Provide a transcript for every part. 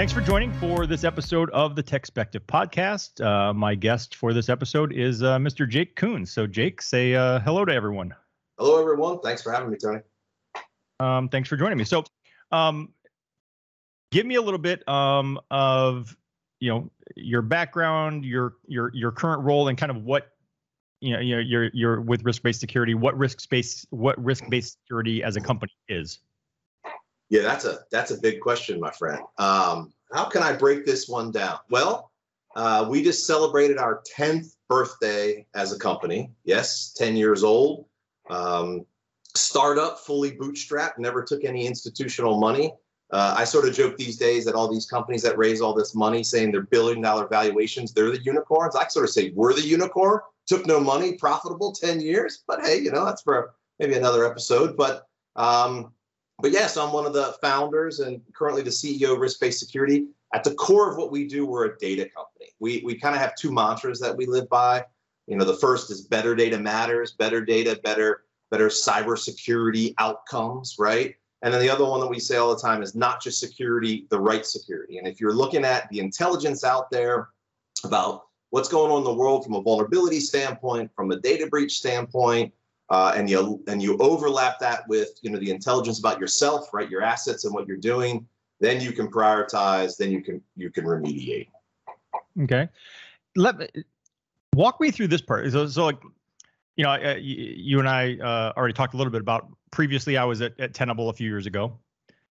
Thanks for joining for this episode of the Techspective podcast. Uh, my guest for this episode is uh, Mr. Jake Kouns. So, Jake, say uh, hello to everyone. Hello, everyone. Thanks for having me, Tony. Um, thanks for joining me. So, um, give me a little bit um, of you know your background, your your your current role, and kind of what you know you're you're, you're with risk based security. What risk based what risk based security as a company is. Yeah, that's a that's a big question, my friend. Um, how can I break this one down? Well, uh, we just celebrated our 10th birthday as a company. Yes, 10 years old. Um, startup, fully bootstrapped, never took any institutional money. Uh, I sort of joke these days that all these companies that raise all this money saying they're billion dollar valuations, they're the unicorns. I sort of say we're the unicorn, took no money, profitable 10 years. But hey, you know, that's for maybe another episode. But um, but yes, I'm one of the founders and currently the CEO of Risk Based Security. At the core of what we do, we're a data company. We, we kind of have two mantras that we live by. You know, the first is better data matters, better data, better, better cybersecurity outcomes, right? And then the other one that we say all the time is not just security, the right security. And if you're looking at the intelligence out there about what's going on in the world from a vulnerability standpoint, from a data breach standpoint, uh, and you and you overlap that with you know the intelligence about yourself, right? Your assets and what you're doing. Then you can prioritize. Then you can you can remediate. Okay, let me walk me through this part. So, so like, you know, uh, you and I uh, already talked a little bit about previously. I was at, at Tenable a few years ago,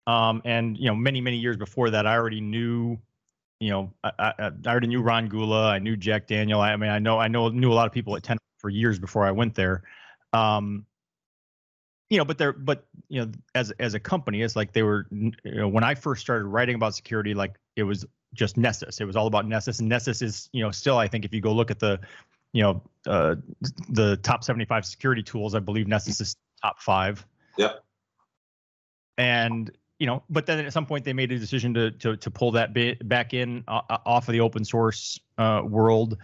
um, and you know, many many years before that, I already knew. You know, I, I, I already knew Ron Gula. I knew Jack Daniel. I, I mean, I know I know knew a lot of people at Tenable for years before I went there. Um, you know, but they're but you know, as as a company, it's like they were. You know, when I first started writing about security, like it was just Nessus. It was all about Nessus, and Nessus is you know still I think if you go look at the you know uh, the top 75 security tools, I believe Nessus is top five. Yep. And you know, but then at some point they made a decision to to to pull that bit back in uh, off of the open source uh, world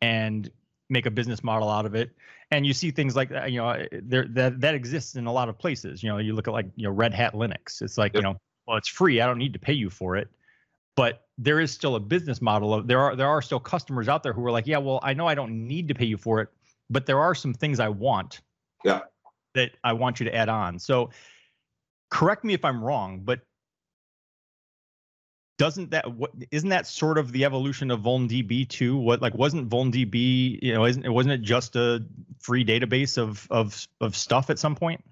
and make a business model out of it and you see things like that you know uh, there that that exists in a lot of places. You know you look at like you know red hat linux. It's like yep. you know well it's free. I don't need to pay you for it. But there is still a business model of there are there are still customers out there who are like yeah well i know i don't need to pay you for it but there are some things i want yeah. that i want you to add on. So correct me if i'm wrong but doesn't that what isn't that sort of the evolution of vulndb too? What like wasn't vulndb you know isn't it wasn't it just a free database of of of stuff at some point?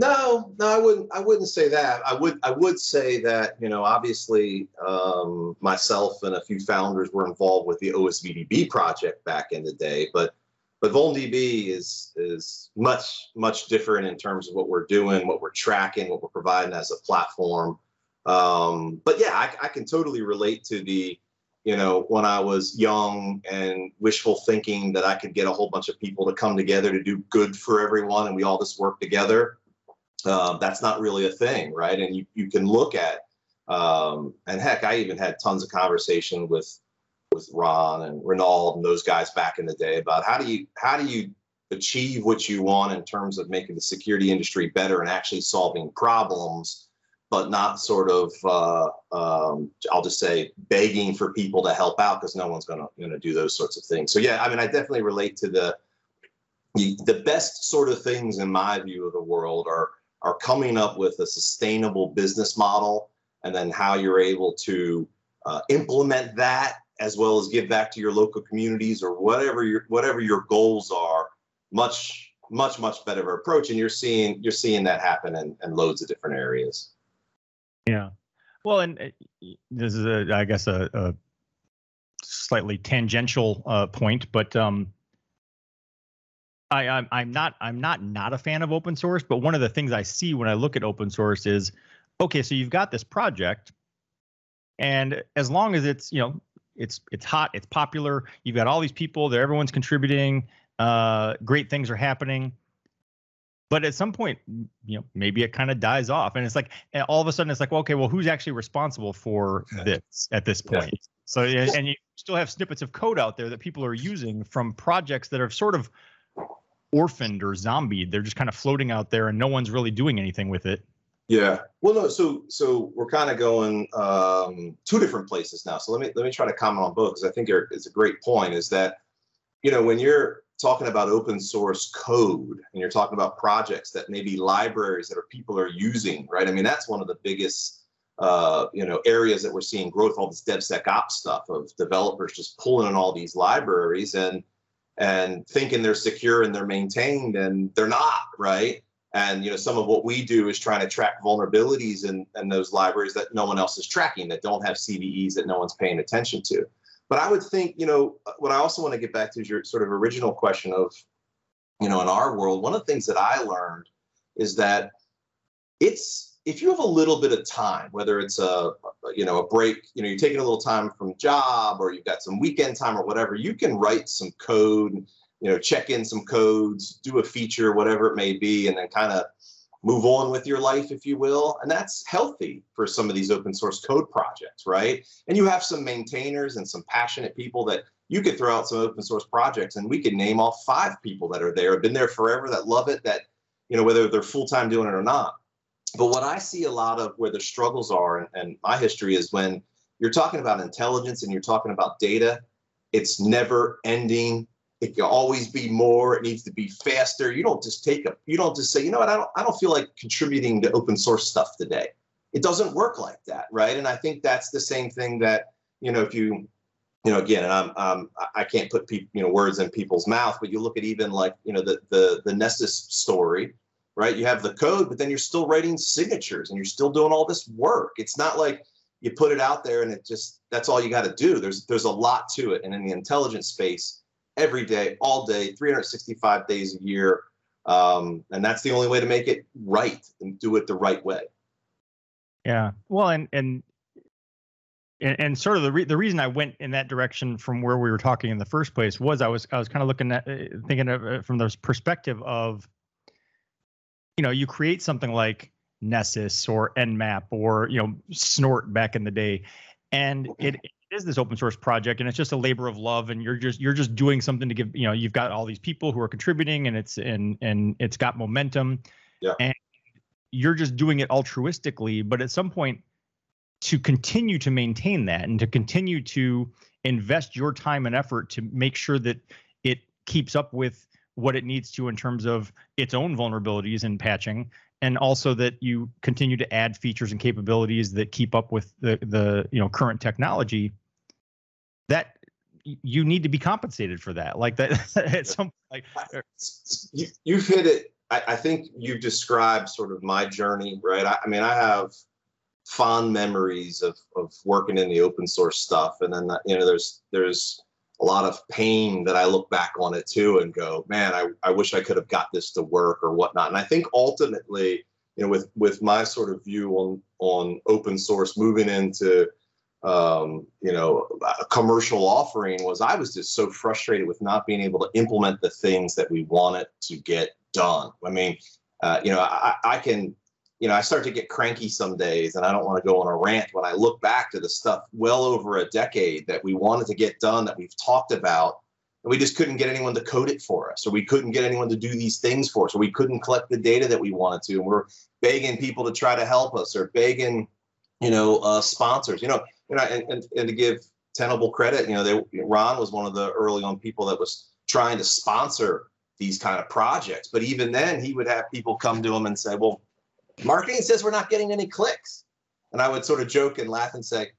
No no i wouldn't i wouldn't say that. I would i would say that you know obviously um, myself and a few founders were involved with the osvdb project back in the day but but vulndb is is much much different in terms of what we're doing what we're tracking what we're providing as a platform um, but yeah, I, I can totally relate to the, you know, when I was young and wishful thinking that I could get a whole bunch of people to come together to do good for everyone and we all just work together. Uh, that's not really a thing, right? And you, you can look at, um, and heck, I even had tons of conversation with with Ron and Renaud and those guys back in the day about how do you how do you achieve what you want in terms of making the security industry better and actually solving problems but not sort of uh, um, I'll just say begging for people to help out because no one's gonna gonna do those sorts of things. So yeah, I mean I definitely relate to the the best sort of things in my view of the world are are coming up with a sustainable business model and then how you're able to uh, implement that as well as give back to your local communities or whatever your whatever your goals are much much much better approach and you're seeing you're seeing that happen in, in loads of different areas yeah. Well, and uh, this is, a, I guess, a, a slightly tangential uh, point, but um, I, I'm, I'm not I'm not not a fan of open source. But one of the things I see when I look at open source is, okay, so you've got this project, and as long as it's you know it's it's hot, it's popular, you've got all these people, that everyone's contributing, uh, great things are happening but at some point you know maybe it kind of dies off and it's like and all of a sudden it's like well, okay well who's actually responsible for this at this point yeah. so and you still have snippets of code out there that people are using from projects that are sort of orphaned or zombied they're just kind of floating out there and no one's really doing anything with it Yeah. Well, no. So, so we're kind of going um, two different places now. So let me let me try to comment on both because I think it's a great point. Is that you know when you're talking about open source code and you're talking about projects that maybe libraries that are people are using, right? I mean, that's one of the biggest uh, you know areas that we're seeing growth. All this DevSecOps stuff of developers just pulling in all these libraries and and thinking they're secure and they're maintained and they're not, right? And you know, some of what we do is trying to track vulnerabilities in, in those libraries that no one else is tracking, that don't have CVEs that no one's paying attention to. But I would think, you know, uh, what I also want to get back to is your sort of original question of, you know, in our world, one of the things that I learned is that it's if you have a little bit of time, whether it's a you know a break, you know, you're taking a little time from job or you've got some weekend time or whatever, you can write some code you know, check in some codes, do a feature, whatever it may be, and then kind of move on with your life, if you will. And that's healthy for some of these open source code projects, right? And you have some maintainers and some passionate people that you could throw out some open source projects and we could name off five people that are there, have been there forever, that love it, that, you know, whether they're full time doing it or not. But what I see a lot of where the struggles are, and, and my history is when you're talking about intelligence and you're talking about data, it's never ending it can always be more. It needs to be faster. You don't just take a. You don't just say, you know what? I don't. I don't feel like contributing to open source stuff today. It doesn't work like that, right? And I think that's the same thing that you know if you, you know, again, and I'm, I can't put people, you know, words in people's mouth, but you look at even like you know the the the Nessus story, right? You have the code, but then you're still writing signatures and you're still doing all this work. It's not like you put it out there and it just that's all you got to do. There's there's a lot to it, and in the intelligence space every day, all day, 365 days a year. Um, and that's the only way to make it right and do it the right way. Yeah. Well, and, and, and, and sort of the re- the reason I went in that direction from where we were talking in the first place was I was I was kind of looking at uh, thinking of it from the perspective of you know you create something like Nessus or Nmap or you know Snort back in the day, and it is this open source project and it's just a labor of love and you're just you're just doing something to give you know you've got all these people who are contributing and it's and and it's got momentum yeah. and you're just doing it altruistically but at some point to continue to maintain that and to continue to invest your time and effort to make sure that it keeps up with what it needs to in terms of its own vulnerabilities and patching and also that you continue to add features and capabilities that keep up with the the you know current technology that you need to be compensated for that. Like that at some like uh, you, you've hit it. I, I, think you've described sort of my journey right? I, I, mean i have fond memories of of working in the open source stuff and then you know there's there's a lot of pain that i look back on it too and go man i, I wish i could have got this to work or whatnot and i think ultimately you know with with my sort of view on on open source moving into um, you know, a commercial offering was I was just so frustrated with not being able to implement the things that we wanted to get done. I mean, uh, you know, I, I can, you know, I start to get cranky some days and I don't want to go on a rant when I look back to the stuff well over a decade that we wanted to get done that we've talked about and we just couldn't get anyone to code it for us or we couldn't get anyone to do these things for us or we couldn't collect the data that we wanted to and we're begging people to try to help us or begging you know uh, sponsors you know you know, and, and, and to give Tenable credit, you know, they, Ron was one of the early on people that was trying to sponsor these kind of projects. But even then, he would have people come to him and say, "Well, marketing says we're not getting any clicks," and I would sort of joke and laugh and say,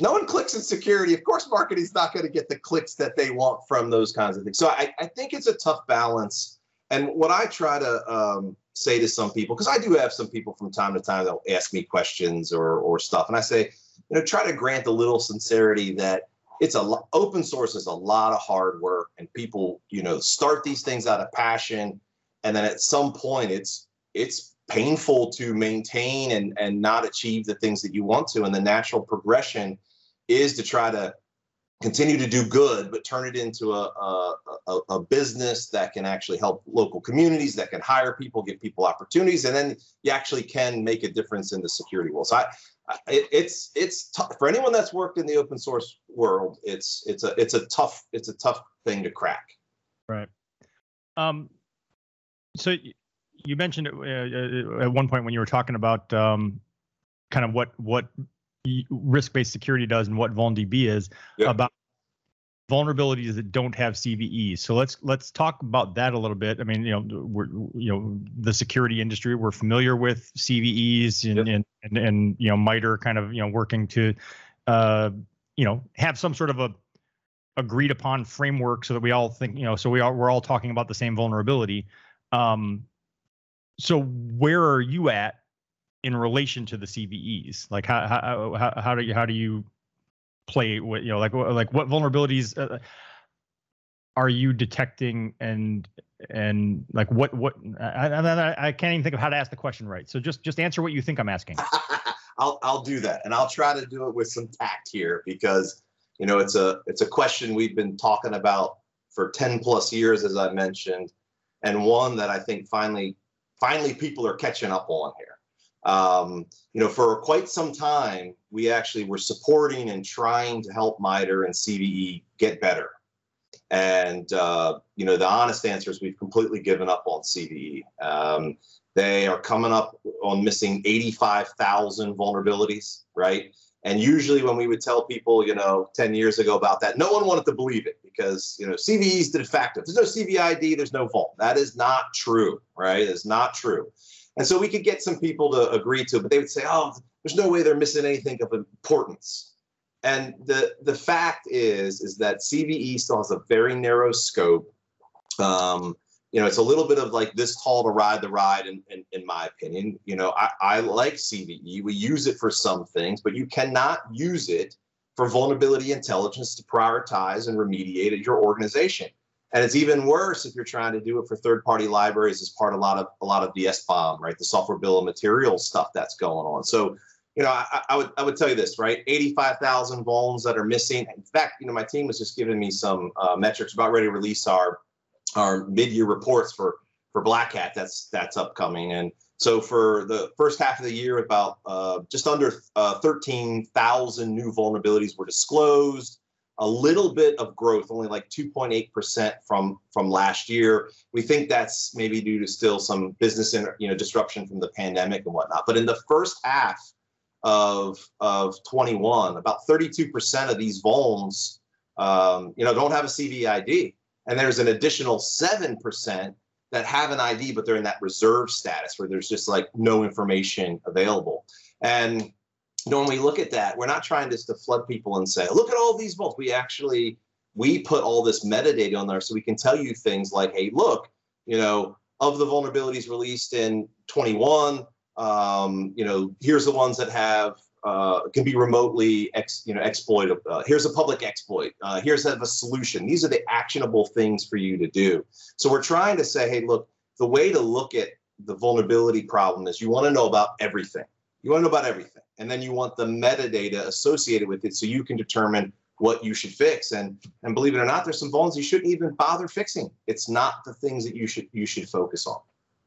"No one clicks in security. Of course, marketing's not going to get the clicks that they want from those kinds of things." So I, I think it's a tough balance. And what I try to um, say to some people, because I do have some people from time to time that'll ask me questions or or stuff, and I say, you know, try to grant a little sincerity that it's a open source is a lot of hard work and people, you know, start these things out of passion. And then at some point it's, it's painful to maintain and, and not achieve the things that you want to. And the natural progression is to try to continue to do good, but turn it into a, a, a, business that can actually help local communities, that can hire people, give people opportunities, and then you actually can make a difference in the security world. So I, it, it's it's tough for anyone that's worked in the open source world. It's it's a it's a tough it's a tough thing to crack. Right. Um. So you mentioned it, uh, uh, at one point when you were talking about um, kind of what what risk-based security does and what VulnDB is Yeah. about vulnerabilities that don't have CVEs. So let's let's talk about that a little bit. I mean, you know, we're you know the security industry. We're familiar with CVEs and Yep. and, and and you know MITRE kind of you know working to uh, you know have some sort of a agreed upon framework so that we all think you know so we are we're all talking about the same vulnerability. Um, so where are you at in relation to the CVEs? Like how how how, how do you how do you play with you know like like what vulnerabilities uh, are you detecting and and like what what I, I, I- can't even think of how to ask the question right. So just just answer what you think I'm asking. I'll I'll do that, and I'll try to do it with some tact here because you know it's a it's a question we've been talking about for ten plus years, as I mentioned, and one that I think finally finally people are catching up on here. Um, you know, for quite some time, we actually were supporting and trying to help MITRE and CVE get better. And uh, you know, the honest answer is we've completely given up on CVE. Um, they are coming up on missing 85,000 vulnerabilities, right? And usually, when we would tell people, you know, 10 years ago about that, no one wanted to believe it because, you know, CVE is the de facto. If there's no CVID, there's no vuln. That is not true, right? It's not true. And so we could get some people to agree to it, but they would say, oh, there's no way they're missing anything of importance. And the the fact is, is that CVE still has a very narrow scope. Um, you know, it's a little bit of like this tall to ride the ride, in, in, in my opinion. You know, I, I like CVE. We use it for some things, but you cannot use it for vulnerability intelligence to prioritize and remediate at your organization. And it's even worse if you're trying to do it for third-party libraries as part of a lot of a lot of the SBOM, right? The software bill of materials stuff that's going on. So, you know, I, I would I would tell you this, right? 85,000 vulns that are missing. In fact, you know, my team was just giving me some uh, metrics about ready to release our our mid-year reports for for Black Hat. That's that's upcoming, and so for the first half of the year, about uh, just under uh, 13,000 new vulnerabilities were disclosed. A little bit of growth, only like 2.8 percent from from last year. We think that's maybe due to still some business and you know disruption from the pandemic and whatnot. But in the first half of of 21, about 32 percent of these vulns, um, you know, don't have a CVID and there's an additional 7% that have an ID, but they're in that reserve status where there's just like no information available. And when we look at that, we're not trying just to flood people and say, look at all these vulns. We actually we put all this metadata on there so we can tell you things like, hey, look, you know, of the vulnerabilities released in 21, um, you know, here's the ones that have uh, can be remotely ex, you know exploitable. Uh, here's a public exploit. Uh, here's a, solution. These are the actionable things for you to do. So we're trying to say, hey, look, the way to look at the vulnerability problem is you want to know about everything. You want to know about everything, and then you want the metadata associated with it, so you can determine what you should fix. And and believe it or not, there's some vulns you shouldn't even bother fixing. It's not the things that you should you should focus on.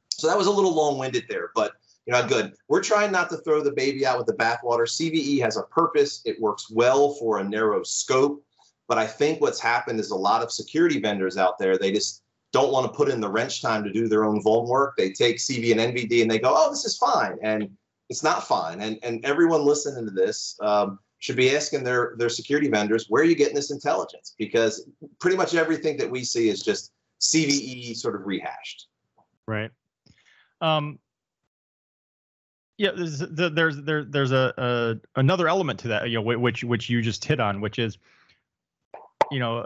So that was a little long-winded there, but you know, good. We're trying not to throw the baby out with the bathwater. CVE has a purpose. It works well for a narrow scope. But I think what's happened is a lot of security vendors out there, they just don't want to put in the wrench time to do their own vuln work. They take CVE and NVD and they go, oh, this is fine. And it's not fine. And, and everyone listening to this um, should be asking their, their security vendors, where are you getting this intelligence? Because pretty much everything that we see is just CVE sort of rehashed. Right. Um, yeah, there's there's there, there's a, a another element to that, you know, which which you just hit on, which is, you know,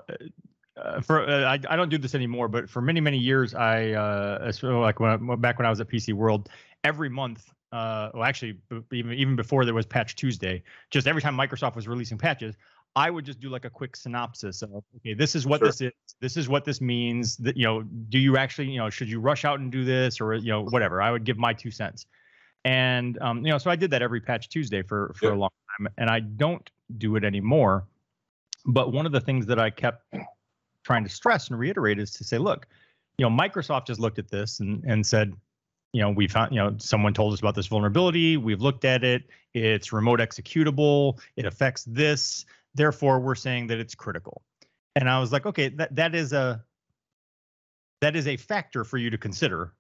uh, for uh, I, I don't do this anymore, but for many many years, I uh, like when I, back when I was at PC World, every month, uh, well actually even even before there was Patch Tuesday, just every time Microsoft was releasing patches, I would just do like a quick synopsis of okay, this is what Sure. this is, this is what this means. That you know, do you actually you know should you rush out and do this or you know whatever? I would give my two cents, and um, you know so I did that every Patch Tuesday for for Yep. a long time, and I don't do it anymore. But one of the things that I kept trying to stress and reiterate is to say, look, you know, Microsoft just looked at this and and said, you know, we found, you know, someone told us about this vulnerability. We've looked at it. It's remote executable. It affects this. Therefore, we're saying that it's critical. And I was like, okay, that that is a that is a factor for you to consider.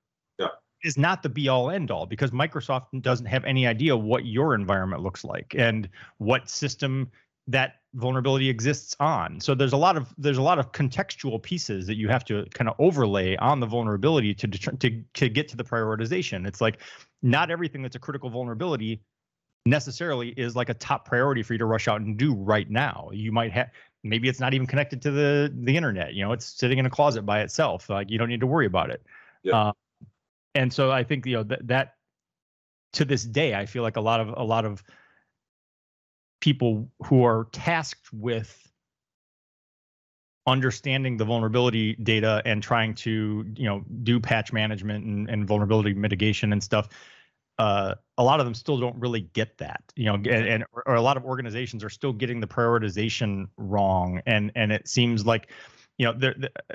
Is not the be all end all because Microsoft doesn't have any idea what your environment looks like and what system that vulnerability exists on. So there's a lot of there's a lot of contextual pieces that you have to kind of overlay on the vulnerability to to to get to the prioritization. It's like not everything that's a critical vulnerability necessarily is like a top priority for you to rush out and do right now. You might have maybe it's not even connected to the the internet. You know, it's sitting in a closet by itself. Like you don't need to worry about it. Yeah. Uh, and so I think you know that that to this day, I feel like a lot of a lot of people who are tasked with understanding the vulnerability data and trying to you know do patch management and, and vulnerability mitigation and stuff uh, a lot of them still don't really get that you know and, and or a lot of organizations are still getting the prioritization wrong. And and it seems like you know there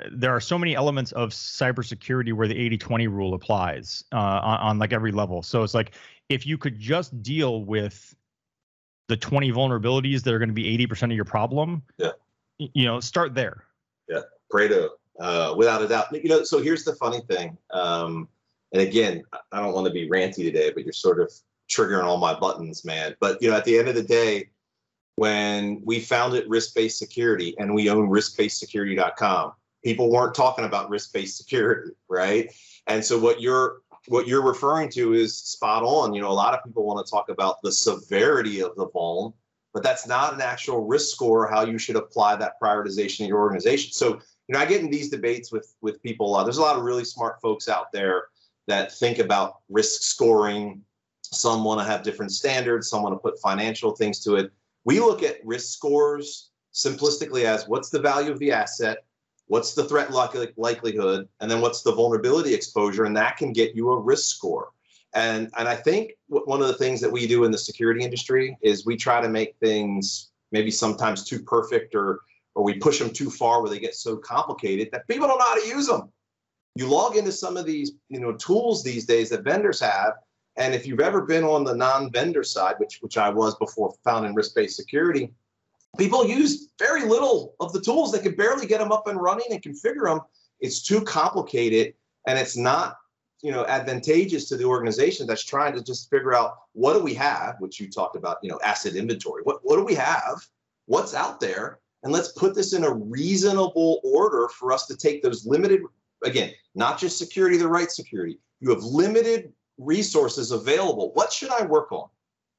there are so many elements of cybersecurity where the 80-20 rule applies uh, on, on like every level. So it's like if you could just deal with the 20 vulnerabilities that are going to be 80% of your problem yeah. you know start there. Yeah Pareto, uh, without a doubt. You know so here's the funny thing um, and again i don't want to be ranty today but you're sort of triggering all my buttons man. But you know at the end of the day when we founded risk-based security and we own risk-based-security.com people weren't talking about risk-based security right and so what you're what you're referring to is spot on. You know, a lot of people want to talk about the severity of the vuln, but that's not an actual risk score. How you should apply that prioritization in your organization. So, you know, I get in these debates with with people. Uh, there's a lot of really smart folks out there that think about risk scoring. Some want to have different standards. Some want to put financial things to it. We look at risk scores simplistically as what's the value of the asset what's the threat likelihood and then what's the vulnerability exposure and that can get you a risk score. And and i think one of the things that we do in the security industry is we try to make things maybe sometimes too perfect or or we push them too far where they get so complicated that people don't know how to use them. You log into some of these you know tools these days that vendors have and if you've ever been on the non-vendor side which which i was before founding risk-based security people use very little of the tools. They can barely get them up and running and configure them. It's too complicated and it's not you know advantageous to the organization that's trying to just figure out what do we have which you talked about you know asset inventory what, what do we have what's out there and let's put this in a reasonable order for us to take those limited again not just security the right security you have limited resources available what should i work on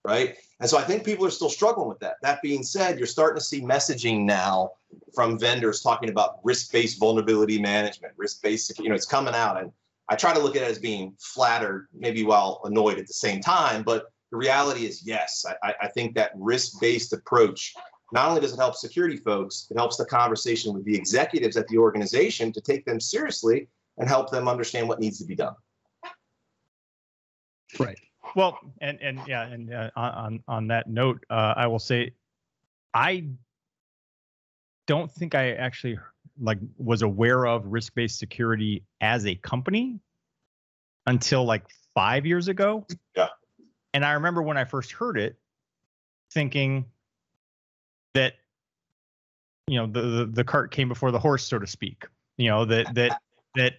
right? And so I think people are still struggling with that. That being said, you're starting to see messaging now from vendors talking about risk-based vulnerability management, risk-based, you know, it's coming out. And I try to look at it as being flattered, maybe while annoyed at the same time. But the reality is, yes, I, I think that risk-based approach not only does it help security folks, it helps the conversation with the executives at the organization to take them seriously and help them understand what needs to be done. Right. Well, and and yeah, and uh, on on that note, uh, I will say, I don't think I actually like was aware of risk based security as a company until like five years ago. Yeah. And I remember when I first heard it, thinking that you know the, the the cart came before the horse, so to speak. You know that that that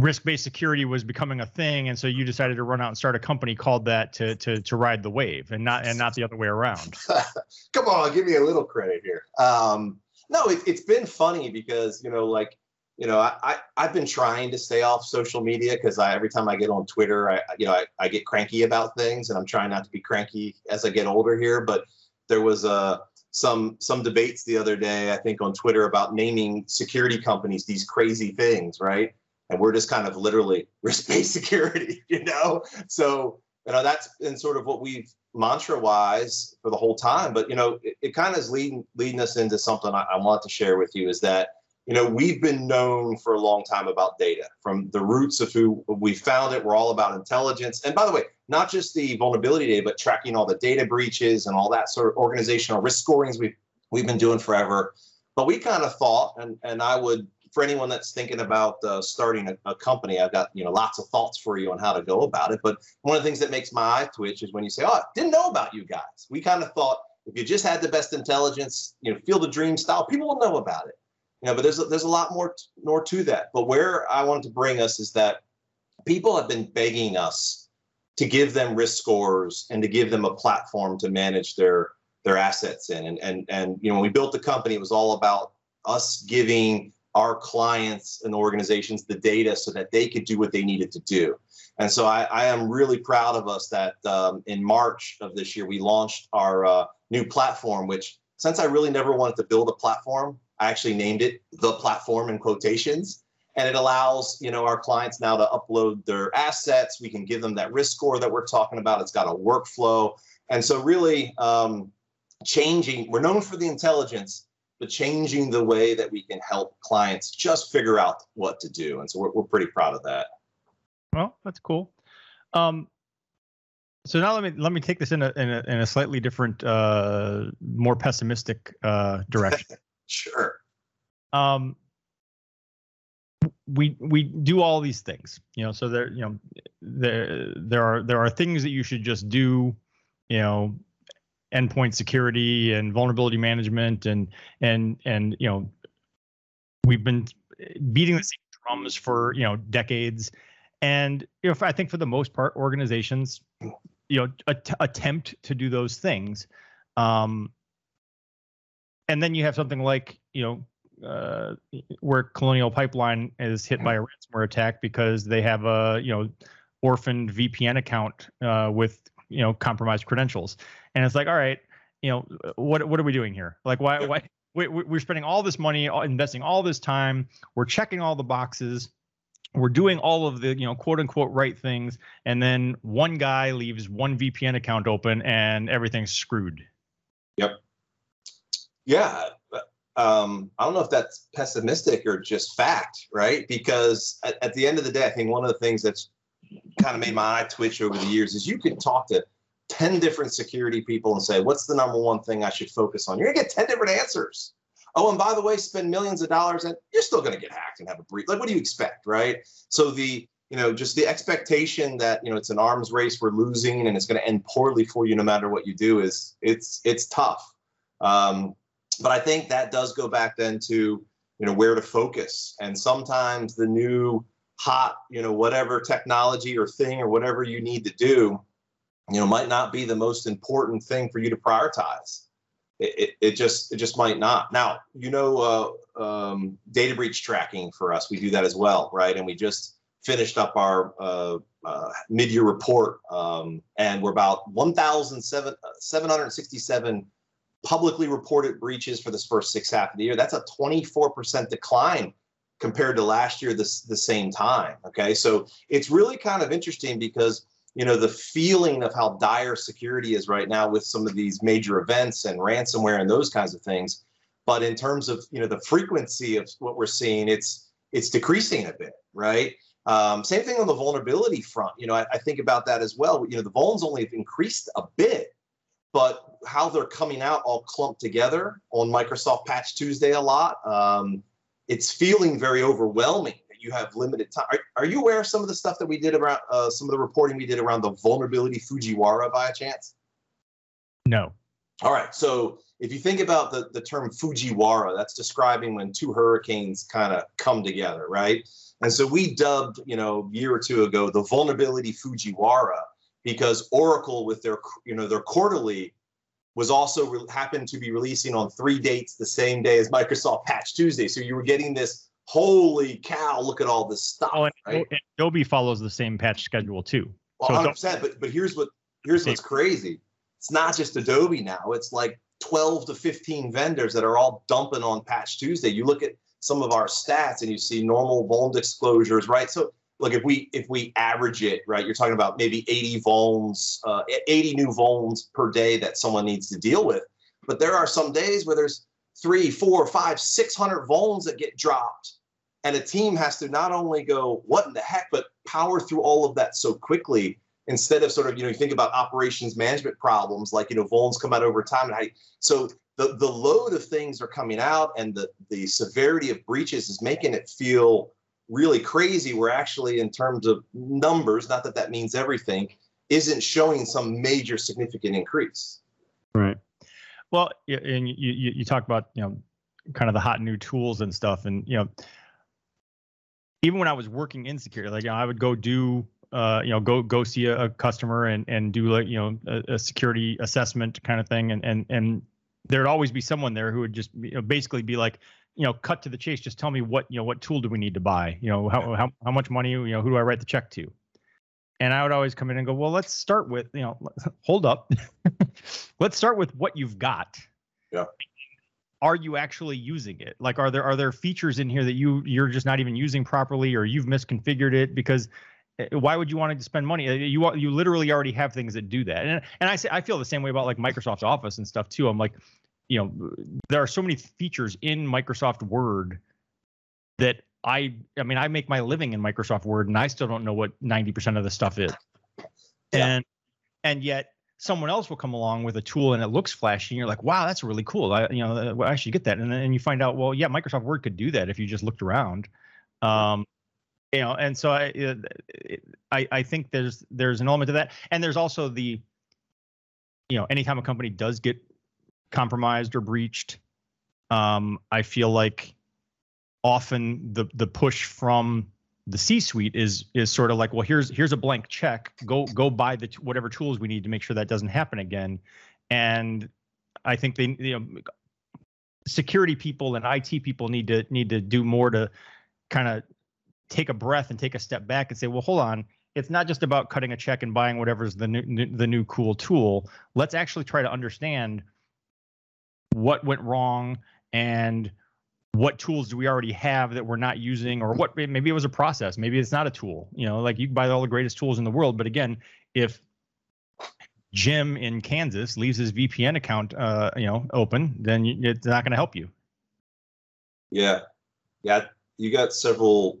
risk-based security was becoming a thing and so you decided to run out and start a company called that to to to ride the wave and not and not the other way around. Come on give me a little credit here. Um no it, it's been funny because you know like you know i, I have been trying to stay off social media because i every time i get on twitter i you know I, I get cranky about things and i'm trying not to be cranky as i get older here but there was a uh, some some debates the other day i think on twitter about naming security companies these crazy things right and we're just kind of literally risk-based security, you know. So you know that's been sort of what we've mantra-wise for the whole time. But you know, it, it kind of is leading leading us into something I, I want to share with you is that you know we've been known for a long time about data from the roots of who we found it. We're all about intelligence, and by the way, not just the vulnerability data, but tracking all the data breaches and all that sort of organizational risk scorings we've we've been doing forever. But we kind of thought, and and I would for anyone that's thinking about uh, starting a, a, company, I've got you know lots of thoughts for you on how to go about it. But one of the things that makes my eye twitch is when you say, "Oh, I didn't know about you guys." We kind of thought if you just had the best intelligence, you know, Field of Dream style, people will know about it. You know, but there's a, there's a lot more t- more to that. But where I wanted to bring us is that people have been begging us to give them risk scores and to give them a platform to manage their their assets in. And and and you know, when we built the company, it was all about us giving our clients and organizations the data so that they could do what they needed to do. And so I, I am really proud of us that um, in March of this year we launched our uh, new platform. Which since I really never wanted to build a platform, I actually named it the platform in quotations and it allows you know our clients now to upload their assets we can give them that risk score that we're talking about it's got a workflow and so really um, changing we're known for the intelligence but changing the way that we can help clients just figure out what to do. And so we're, we're pretty proud of that. Well that's cool. Um, so now let me let me take this in a in a, in a slightly different uh, more pessimistic uh, direction. Sure. Um, we we do all these things you know so there you know there there are there are things that you should just do you know endpoint security and vulnerability management and and and you know we've been beating the same drums for you know decades. And you know i think for the most part organizations you know att- attempt to do those things. Um and then you have something like you know uh, where Colonial Pipeline is hit by a ransomware attack because they have a you know orphaned VPN account uh, with you know compromised credentials, and it's like, all right, you know, what what are we doing here? Like, why why we, we're spending all this money, investing all this time, we're checking all the boxes, we're doing all of the you know quote unquote right things, and then one guy leaves one VPN account open and everything's screwed. Yep. Yeah, um, I don't know if that's pessimistic or just fact, right? Because at, at, the end of the day, I think one of the things that's kind of made my eye twitch over the years is you can talk to 10 different security people and say, what's the number one thing I should focus on? You're gonna get 10 different answers. Oh, and by the way, spend millions of dollars and you're still gonna get hacked and have a breach. Like, what do you expect, right? So the you know, just the expectation that you know it's an arms race, we're losing, and it's going to end poorly for you no matter what you do is it's it's tough. Um, but I think that does go back then to you know where to focus, and sometimes the new hot you know whatever technology or thing or whatever you need to do, you know, might not be the most important thing for you to prioritize. It, it, it just it just might not. Now you know uh, um, data breach tracking for us, we do that as well, right? And we just finished up our uh, uh, mid-year report, um, and we're about 1,767 publicly reported breaches for this first six half of the year. That's a 24% decline compared to last year this the same time. Okay. So it's really kind of interesting because you know the feeling of how dire security is right now with some of these major events and ransomware and those kinds of things. But in terms of you know the frequency of what we're seeing, it's it's decreasing a bit, right? Um, same thing on the vulnerability front. You know, I, I think about that as well. You know, the vulns only have increased a bit, but how they're coming out all clumped together on Microsoft Patch Tuesday a lot, um, it's feeling very overwhelming you have limited time. Are, are, you aware of some of the stuff that we did around uh, some of the reporting we did around the vulnerability Fujiwhara by a chance? No. All right. So if you think about the, the term Fujiwhara, that's describing when two hurricanes kind of come together, right? And so we dubbed, you know, a year or two ago, the vulnerability Fujiwhara because Oracle with their you know their quarterly was also re- happened to be releasing on three dates the same day as Microsoft Patch Tuesday. So you were getting this holy cow, look at all this stuff. Oh, and, right? and Adobe follows the same patch schedule too. Well, so 100%, but but here's what here's what's crazy. It's not just Adobe now. It's like 12 to 15 vendors that are all dumping on Patch Tuesday. You look at some of our stats and you see normal vuln disclosures, right? So look if we if we average it right you're talking about maybe 80 vulns uh, 80 new vulns per day that someone needs to deal with but there are some days where there's three four five six hundred vulns that get dropped. And a team has to not only go what in the heck? but power through all of that so quickly instead of sort of you know you think about operations management problems like you know vulns come out over time and how so the the load of things are coming out and the the severity of breaches is making it feel really crazy we're actually in terms of numbers not that that means everything isn't showing some major significant increase. Right well and you you, you talk about you know kind of the hot new tools and stuff and you know even when I was working in security, like you know, I would go do uh, you know, go go see a, a, customer and and do like you know a, a, security assessment kind of thing, and and and there'd always be someone there who would just you know, basically be like, you know, cut to the chase. Just tell me what you know, what tool do we need to buy? You know, how how how much money? You know, who do I write the check to? And I would always come in and go, well, let's start with you know, hold up, let's start with what you've got. Yeah are you actually using it like are there are there features in here that you you're just not even using properly or you've misconfigured it because Eh, why would you want to spend money? Eh, you you literally already have things that do that. And and I say I feel the same way about like Microsoft Office and stuff too. I'm like, you know, there are so many features in Microsoft Word that I I mean I make my living in Microsoft Word and I still don't know what 90% of the stuff is. Yeah. And and yet someone else will come along with a tool and it looks flashy and you're like, wow, that's really cool. I you know I should get that. And then you find out, well, yeah, Microsoft Word could do that if you just looked around. Um, you know and so I, uh, I i think there's there's an element to that and there's also the you know anytime a company does get compromised or breached um i feel like often the the push from the c-suite is is sort of like well here's here's a blank check go go buy the whatever tools we need to make sure that doesn't happen again and i think they you know security people and it people need to need to do more to kind of take a breath and take a step back and say, well, hold on. It's not just about cutting a check and buying whatever's the new, the new cool tool. Let's actually try to understand what went wrong and what tools do we already have that we're not using or what maybe it was a process maybe it's not a tool you know like you can buy all the greatest tools in the world but again if jim in kansas leaves his vpn account uh, you know open then it's not going to help you yeah yeah you got several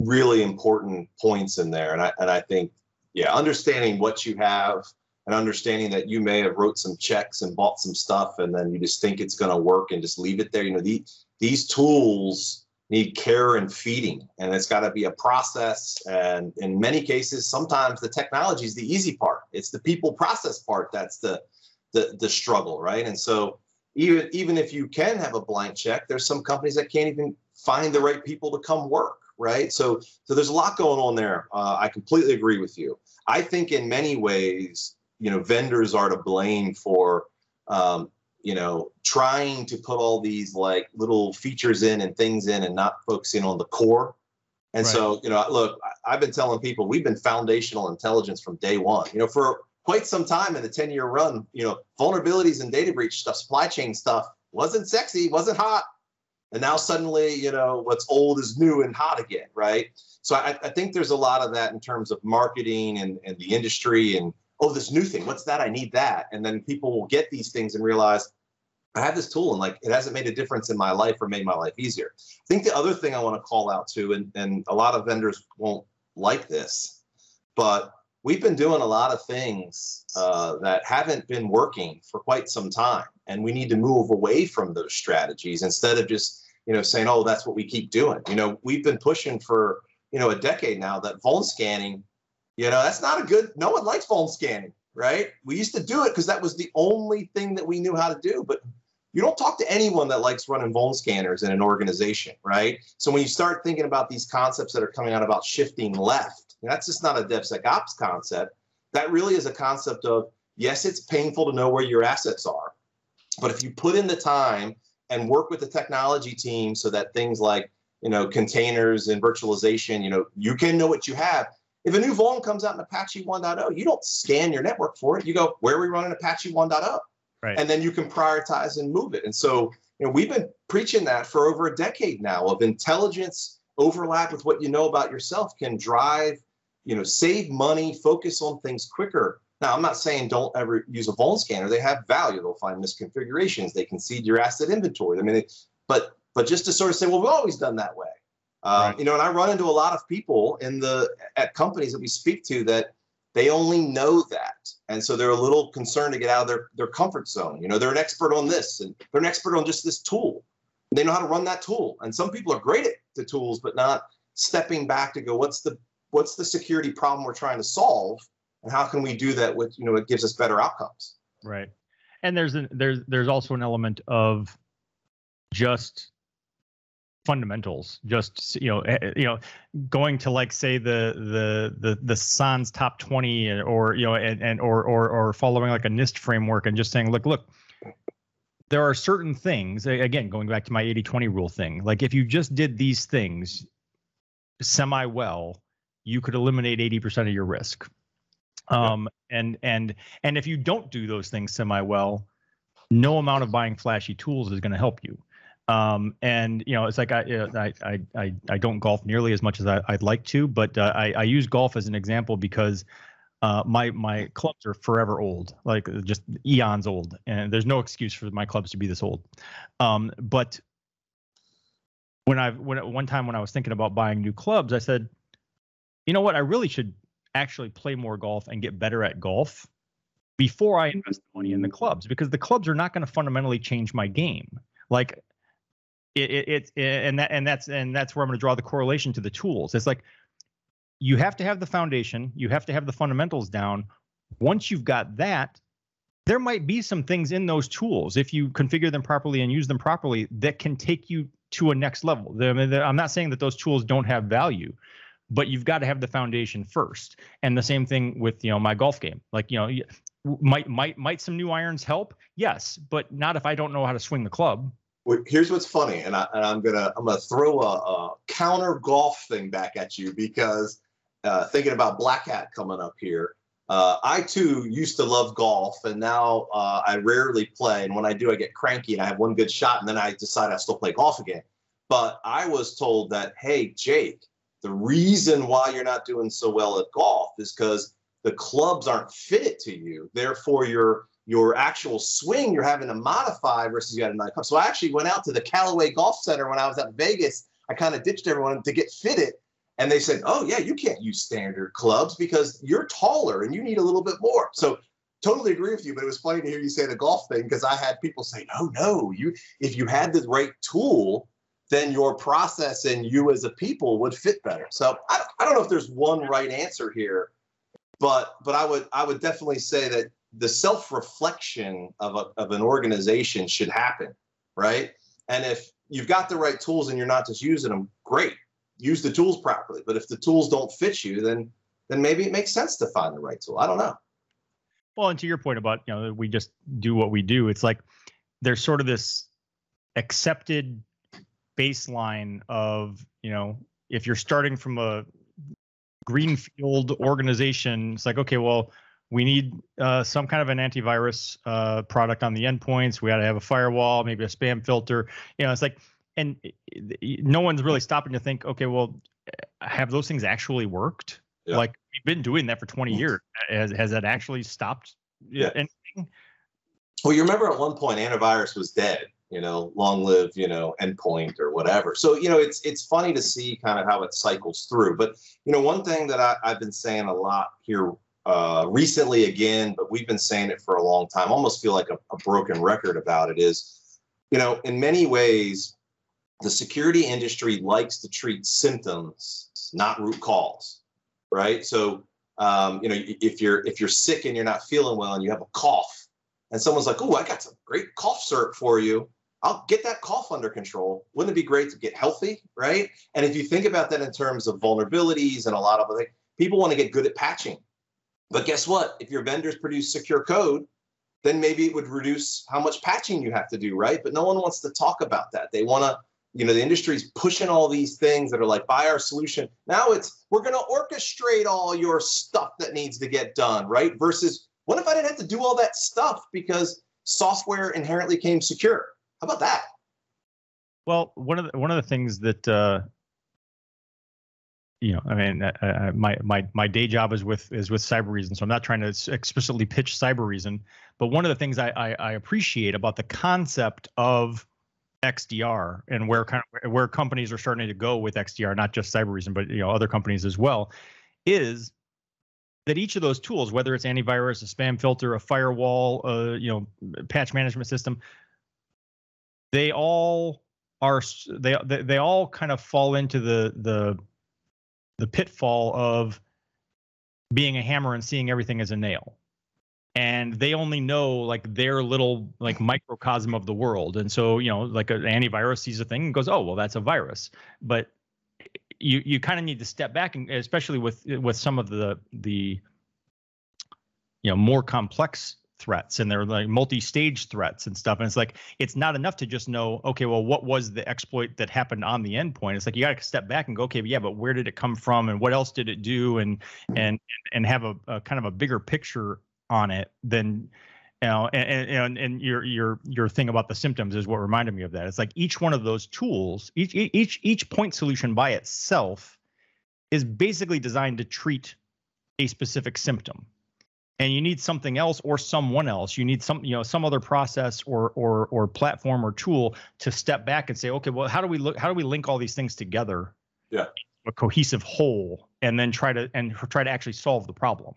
really important points in there. And I and I think, yeah, understanding what you have and understanding that you may have wrote some checks and bought some stuff and then you just think it's going to work and just leave it there. You know, the, these tools need care and feeding and it's got to be a process and in many cases sometimes the technology is the easy part it's the people process part that's the the, the struggle right and so even even if you can have a blank check there's some companies that can't even find the right people to come work right? So, so there's a lot going on there. Uh, I completely agree with you. I think in many ways, you know, vendors are to blame for, um, you know, trying to put all these like little features in and things in and not focusing on the core. And right. so, you know, look, I've been telling people we've been foundational intelligence from day one. You know, for quite some time in the 10 year run, you know, vulnerabilities and data breach stuff, supply chain stuff wasn't sexy, wasn't hot, and now suddenly you know what's old is new and hot again right so I, I, think there's a lot of that in terms of marketing and, and the industry and oh this new thing what's that? I need that. And then people will get these things and realize i have this tool and like it hasn't made a difference in my life or made my life easier. I think the other thing i want to call out to, and, and a lot of vendors won't like this but we've been doing a lot of things uh, that haven't been working for quite some time and we need to move away from those strategies instead of just you know saying oh that's what we keep doing. You know we've been pushing for you know a decade now that vuln scanning you know that's not a good no one likes vuln scanning right we used to do it because that was the only thing that we knew how to do but you don't talk to anyone that likes running vuln scanners in an organization right so when you start thinking about these concepts that are coming out about shifting left that's just not a devsecops concept that really is a concept of yes it's painful to know where your assets are but if you put in the time and work with the technology team so that things like you know containers and virtualization, you know, you can know what you have. If a new vuln comes out in Apache 1.0, you don't scan your network for it. You go, where are we running Apache 1.0? Right. And then you can prioritize and move it. And so, you know, we've been preaching that for over a decade now of intelligence overlap with what you know about yourself can drive, you know, save money, focus on things quicker. Now, I'm not saying don't ever use a vuln scanner. They have value. They'll find misconfigurations. They can seed your asset inventory. I mean, it, but but just to sort of say, well, we've always done that way. Um, right. You know, and I run into a lot of people in the at companies that we speak to that they only know that, and so they're a little concerned to get out of their their comfort zone. You know, they're an expert on this, and they're an expert on just this tool. They know how to run that tool, and some people are great at the tools, but not stepping back to go, what's the what's the security problem we're trying to solve and how can we do that with you know it gives us better outcomes right and there's an there's there's also an element of just fundamentals just you know eh, you know going to like say the the the the SANS top 20 or you know and, and or or or following like a NIST framework and just saying look look there are certain things again going back to my 80 20 rule thing like if you just did these things semi well you could eliminate 80% of your risk. Um and and and if you don't do those things semi well no amount of buying flashy tools is going to help you um, and you know, it's like I, I I I don't golf nearly as much as I, would like to, but uh, I I use golf as an example because uh, my my clubs are forever old, like just eons old, and there's no excuse for my clubs to be this old. Um, but when I when one time when I was thinking about buying new clubs, I said, you know what, I really should actually play more golf and get better at golf before I invest money in the clubs because the clubs are not going to fundamentally change my game. Like it, it, it, eh, and that and that's and that's where I'm going to draw the correlation to the tools. It's like you have to have the foundation, you have to have the fundamentals down. Once you've got that, there might be some things in those tools if you configure them properly and use them properly that can take you to a next level. I'm not saying that those tools don't have value, but you've got to have the foundation first. And the same thing with you know my golf game. Like you know, might might might some new irons help? Yes, but not if I don't know how to swing the club here's what's funny, and, I, am gonna I'm gonna throw a, a, counter golf thing back at you because uh, thinking about Black Hat coming up here. Uh, I too used to love golf, and now uh, I rarely play. And when I do, I get cranky, and I have one good shot, and then I decide I still play golf again. But I was told that, hey, Jake, the reason why you're not doing so well at golf is because the clubs aren't fitted to you. Therefore, you're your actual swing you're having to modify versus you had a nine So I actually went out to the Callaway Golf Center when I was at Vegas. I kind of ditched everyone to get fitted. And they said, oh, yeah, you can't use standard clubs because you're taller and you need a little bit more. So totally agree with you, but it was funny to hear you say the golf thing because I had people say, no, no, you if you had the right tool, then your process and you as a people would fit better. So I, I don't know if there's one right answer here, but but I would I would definitely say that the self-reflection of, a, of an organization should happen right? And if you've got the right tools and you're not just using them great use the tools properly. But if the tools don't fit you then then maybe it makes sense to find the right tool. I don't know. Well and to your point about you know we just do what we do it's like there's sort of this accepted baseline of you know if you're starting from a greenfield organization it's like okay well we need uh, some kind of an antivirus uh, product on the endpoints. We got to have a firewall, maybe a spam filter. You know, it's like, and no one's really stopping to think, okay, well, have those things actually worked? Yeah. Like we've been doing that for 20 mm. years. Has has that actually stopped yeah. anything? Well, you remember at one point antivirus was dead. You know, long live you know endpoint or whatever. So you know, it's it's funny to see kind of how it cycles through. But you know, one thing that I, I've been saying a lot here uh, recently again, but we've been saying it for a long time. Almost feel like a, a broken record about it. Is you know, in many ways, the security industry likes to treat symptoms, not root cause, right? So, um, you know, if you're if you're sick and you're not feeling well and you have a cough, and someone's like, "Oh, I got some great cough syrup for you," I'll get that cough under control. Wouldn't it be great to get healthy, right? And if you think about that in terms of vulnerabilities and a lot of other things, people want to get good at patching but guess what? If your vendors produce secure code, then maybe it would reduce how much patching you have to do, right? But no one wants to talk about that. They want to, you know, the industry's pushing all these things that are like, buy our solution. Now it's, we're going to orchestrate all your stuff that needs to get done, right? Versus, what if I didn't have to do all that stuff because software inherently came secure? How about that? Well, one of the, one of the things that uh, you know, I mean, uh, uh, my my my day job is with is with Cybereason, so I'm not trying to explicitly pitch Cybereason. But one of the things I, I, I appreciate about the concept of XDR and where kind of where companies are starting to go with XDR, not just Cybereason, but you know other companies as well, is that each of those tools, whether it's antivirus, a spam filter, a firewall, uh, you know, patch management system, they all are they, they all kind of fall into the the the pitfall of being a hammer and seeing everything as a nail. and they only know like their little like microcosm of the world and so you know like an antivirus sees a thing and goes oh well that's a virus but you you kind of need to step back and especially with with some of the the you know more complex threats and they're like multi-stage threats and stuff and it's like it's not enough to just know okay well what was the exploit that happened on the endpoint? It's like you got to step back and go okay but yeah but where did it come from and what else did it do and and and have a, a kind of a bigger picture on it than you know and, and and your your your thing about the symptoms is what reminded me of that. It's like each one of those tools each each each point solution by itself is basically designed to treat a specific symptom and you need something else or someone else you need some you know some other process or or or platform or tool to step back and say okay well how do we look how do we link all these things together yeah a cohesive whole and then try to and try to actually solve the problem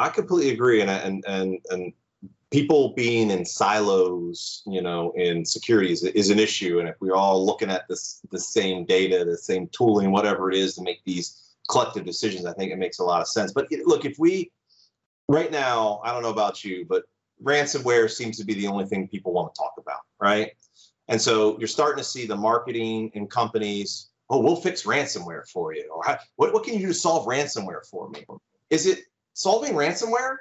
I completely agree, and and and and people being in silos, you know, in security is, is an issue. And if we're all looking at this the same data, the same tooling, whatever it is to make these collective decisions, I think it makes a lot of sense. But look, if we right now, I don't know about you, but ransomware seems to be the only thing people want to talk about, right? And so you're starting to see the marketing and companies, oh, we'll fix ransomware for you, or what, what can you do to solve ransomware for me? Is it solving ransomware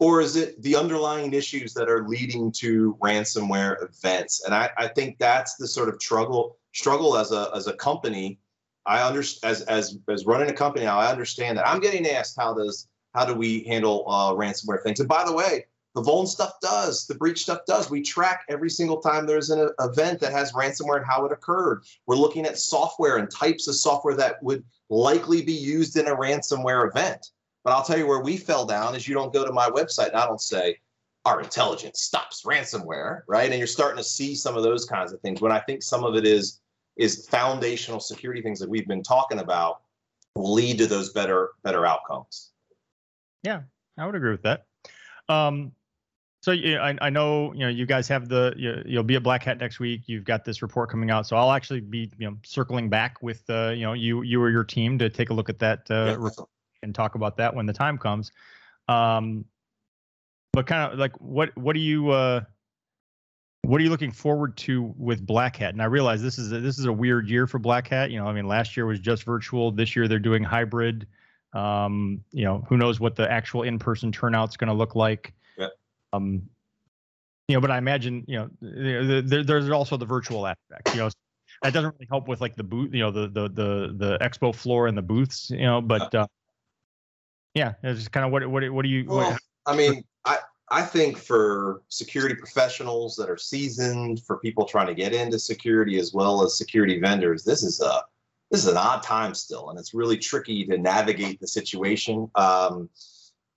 or is it the underlying issues that are leading to ransomware events and i, I think that's the sort of struggle struggle as a as a company i understand as as as running a company now i understand that i'm getting asked how does how do we handle uh, ransomware things and by the way the vuln stuff does the breach stuff does we track every single time there's an event that has ransomware and how it occurred we're looking at software and types of software that would likely be used in a ransomware event but I'll tell you where we fell down is you don't go to my website and I don't say our intelligence stops ransomware, right? And you're starting to see some of those kinds of things. When I think some of it is is foundational security things that we've been talking about will lead to those better better outcomes. Yeah, I would agree with that. Um, so yeah, I, I know you know you guys have the you, you'll be at Black Hat next week. You've got this report coming out, so I'll actually be you know circling back with uh, you know you you or your team to take a look at that uh, yeah, and talk about that when the time comes. Um, but kind of like what what do you uh, what are you looking forward to with Black Hat? And I realize this is a, this is a weird year for Black Hat. You know, I mean, last year was just virtual. This year they're doing hybrid. Um, you know, who knows what the actual in-person turnout's going to look like. Yeah. Um, you know, but I imagine you know there, there's also the virtual aspect. You know, that doesn't really help with like the booth. You know, the the the the expo floor and the booths. You know, but uh, yeah, it's just kind of what what what do you? Well, what, I mean, I I think for security professionals that are seasoned, for people trying to get into security as well as security vendors, this is a this is an odd time still, and it's really tricky to navigate the situation. Um,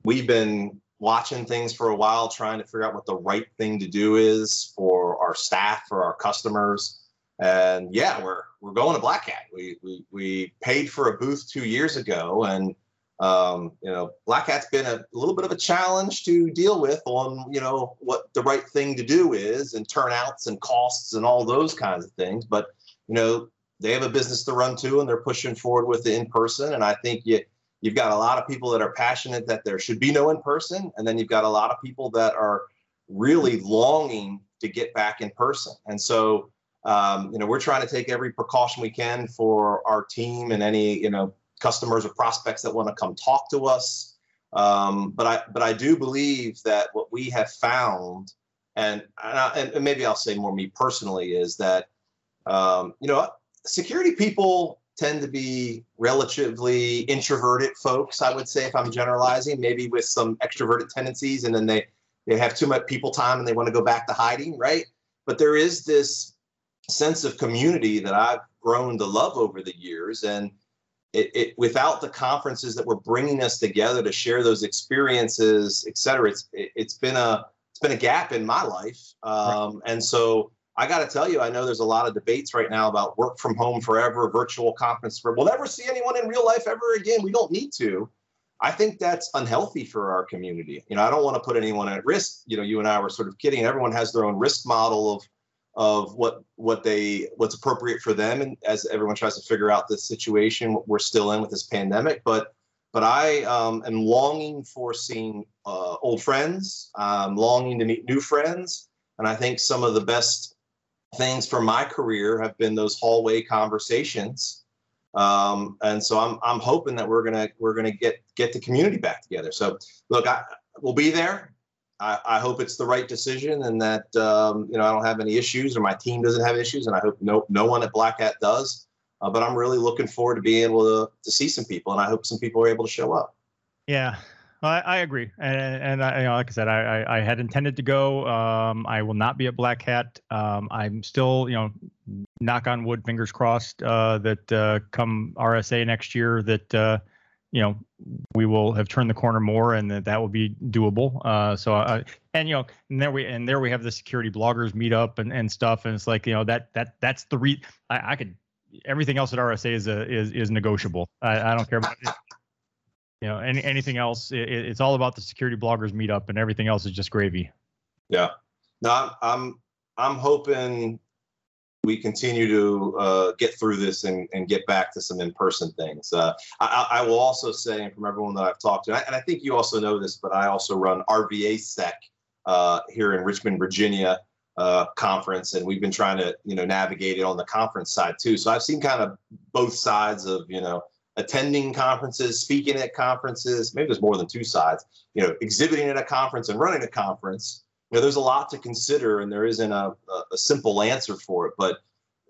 we've been watching things for a while, trying to figure out what the right thing to do is for our staff, for our customers. And yeah, we're we're going to Black Hat. We we we paid for a booth two years ago, and um, you know, Black Hat's been a, little bit of a challenge to deal with on, you know, what the right thing to do is and turnouts and costs and all those kinds of things. But, you know, they have a business to run too and they're pushing forward with the in person. And I think you, you've got a lot of people that are passionate that there should be no in person. And then you've got a lot of people that are really longing to get back in person. And so, um, you know, we're trying to take every precaution we can for our team and any, you know, customers or prospects that want to come talk to us. Um, but I but I do believe that what we have found, and and, I, and maybe I'll say more me personally, is that um, you know security people tend to be relatively introverted folks. I would say if I'm generalizing, maybe with some extroverted tendencies, and then they they have too much people time and they want to go back to hiding, right? But there is this sense of community that I've grown to love over the years, and it, it, without the conferences that were bringing us together to share those experiences, et cetera, it's it, has been a it's been a gap in my life. Um, and so I got to tell you, I know there's a lot of debates right now about work from home forever, virtual conference. We'll never see anyone in real life ever again. We don't need to. I think that's unhealthy for our community. You know, I don't want to put anyone at risk. You know, you and I were sort of kidding. Everyone has their own risk model of of what what they what's appropriate for them and as everyone tries to figure out the situation we're still in with this pandemic but but I um, am longing for seeing uh, old friends. I'm longing to meet new friends, and I think some of the best things for my career have been those hallway conversations. Um, and so I'm I'm hoping that we're gonna we're gonna get get the community back together. So look, I will be there. I, I, hope it's the right decision and that um, you know I don't have any issues or my team doesn't have issues, and I hope no no one at Black Hat does. Uh, but I'm really looking forward to being able to to see some people, and I hope some people are able to show up. Yeah, I, I agree, and, and I, you know, like I said, I, I, I had intended to go. Um, I will not be at Black Hat. Um, I'm still, you know, knock on wood, fingers crossed uh, that uh, come RSA next year that uh, you know we will have turned the corner more and that that will be doable uh, so uh, and you know and there we and there we have the security bloggers meet up and, and stuff and it's like you know that that that's the re I, I could everything else at RSA is a, is is negotiable I, I don't care about. You know any, anything else it, it's all about the security bloggers meet up and everything else is just gravy yeah no I'm I'm, hoping we continue to uh, get through this and, and, get back to some in-person things. Uh, I, I, will also say, from everyone that I've talked to, and I, and I think you also know this, but I also run RVA Sec uh, here in Richmond, Virginia uh, conference, and we've been trying to you know navigate it on the conference side too. So I've seen kind of both sides of you know attending conferences, speaking at conferences. Maybe there's more than two sides. You know, exhibiting at a conference and running a conference you know, there's a lot to consider, and there isn't a, a simple answer for it. But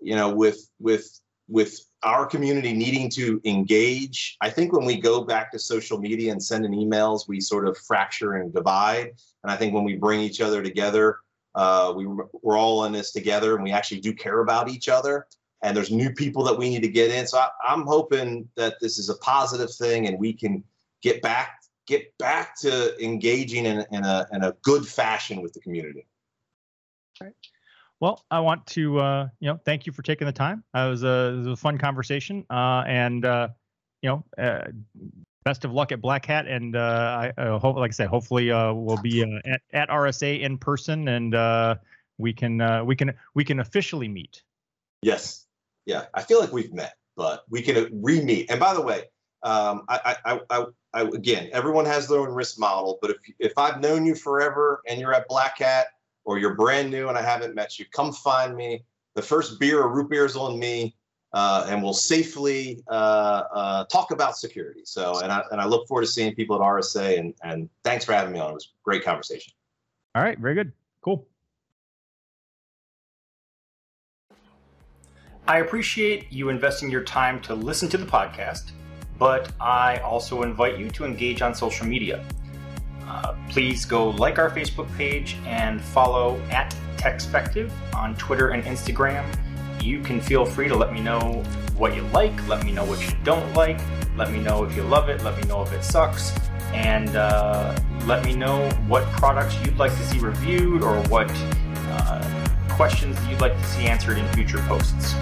you know, with with with our community needing to engage, I think when we go back to social media and sending emails, we sort of fracture and divide. And I think when we bring each other together, uh, we we're all in this together, and we actually do care about each other. And there's new people that we need to get in. So I, I'm hoping that this is a positive thing, and we can get back get back to engaging in, in, a, in a good fashion with the community. Right. Well, I want to, uh, you know, thank you for taking the time. Uh, it was a, it was a fun conversation, uh, and uh, you know, uh, best of luck at Black Hat. And uh, I hope, like I said, hopefully we'll be at, at RSA in person, and we can we can we can officially meet. Yes, yeah, I feel like we've met, but we can re-meet. And by the way, um, I, I, I, I, again, everyone has their own risk model, but if if I've known you forever and you're at Black Hat or you're brand new and I haven't met you, come find me. The first beer or root beer is on me, uh, and we'll safely uh, uh, talk about security. So, and I and I look forward to seeing people at RSA. And and thanks for having me on. It was a great conversation. All right, very good, cool. I appreciate you investing your time to listen to the podcast but I also invite you to engage on social media. Uh, please go like our Facebook page and follow at Techspective on Twitter and Instagram. You can feel free to let me know what you like, let me know what you don't like, let me know if you love it, let me know if it sucks, and uh, let me know what products you'd like to see reviewed or what uh, questions you'd like to see answered in future posts.